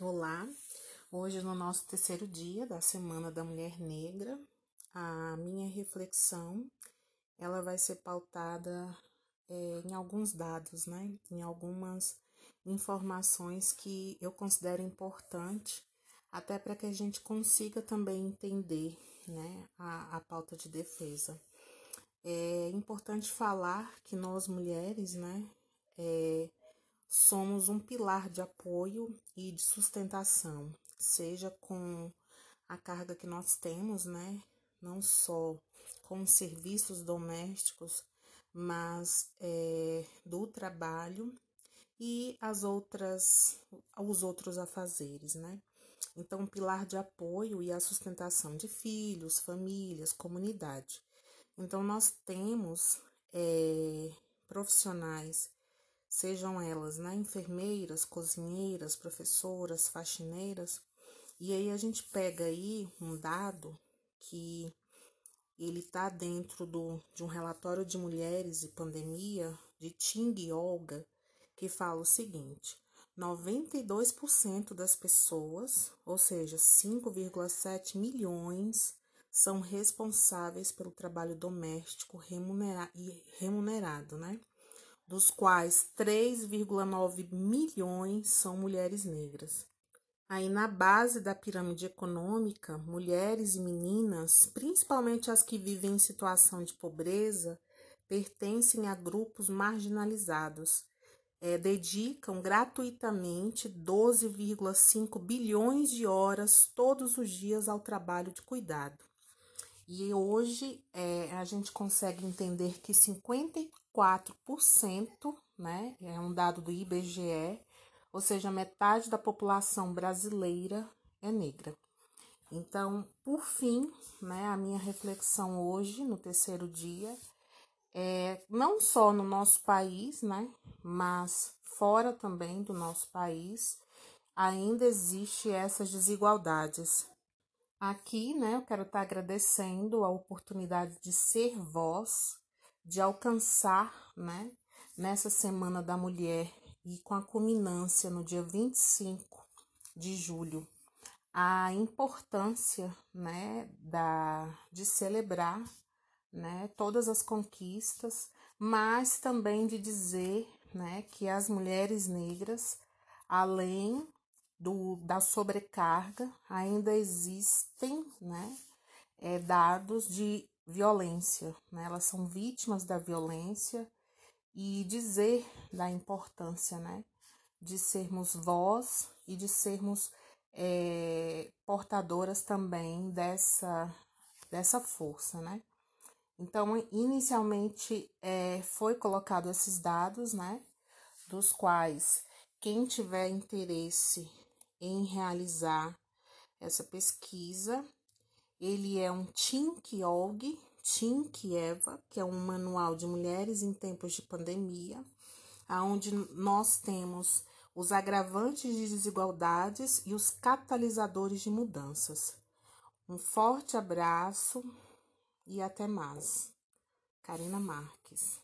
Olá, hoje no nosso terceiro dia da Semana da Mulher Negra, a minha reflexão ela vai ser pautada é, em alguns dados, né? Em algumas informações que eu considero importante, até para que a gente consiga também entender, né, a, a pauta de defesa. É importante falar que nós mulheres, né, é, somos um pilar de apoio e de sustentação, seja com a carga que nós temos, né? Não só com serviços domésticos, mas é, do trabalho e as outras, os outros afazeres, né? Então, um pilar de apoio e a sustentação de filhos, famílias, comunidade. Então, nós temos é, profissionais sejam elas né, enfermeiras, cozinheiras, professoras, faxineiras. E aí a gente pega aí um dado que ele está dentro do, de um relatório de mulheres e pandemia de Ting e Olga, que fala o seguinte: 92% das pessoas, ou seja, 5,7 milhões, são responsáveis pelo trabalho doméstico remunera e remunerado, né? Dos quais 3,9 milhões são mulheres negras. Aí na base da pirâmide econômica, mulheres e meninas, principalmente as que vivem em situação de pobreza, pertencem a grupos marginalizados. É, dedicam gratuitamente 12,5 bilhões de horas todos os dias ao trabalho de cuidado. E hoje é, a gente consegue entender que 54%, né, é um dado do IBGE, ou seja, metade da população brasileira é negra. Então, por fim, né, a minha reflexão hoje, no terceiro dia, é não só no nosso país, né, mas fora também do nosso país, ainda existe essas desigualdades Aqui, né, eu quero estar agradecendo a oportunidade de ser voz, de alcançar, né, nessa Semana da Mulher e com a culminância no dia 25 de julho, a importância, né, da, de celebrar, né, todas as conquistas, mas também de dizer, né, que as mulheres negras, além do, da sobrecarga, ainda existem né, é, dados de violência, né? elas são vítimas da violência e dizer da importância né, de sermos voz e de sermos é, portadoras também dessa, dessa força, né? Então, inicialmente é, foi colocado esses dados, né? Dos quais quem tiver interesse em realizar essa pesquisa. Ele é um Tinkyolg, Eva, que é um manual de mulheres em tempos de pandemia, onde nós temos os agravantes de desigualdades e os catalisadores de mudanças. Um forte abraço e até mais. Karina Marques.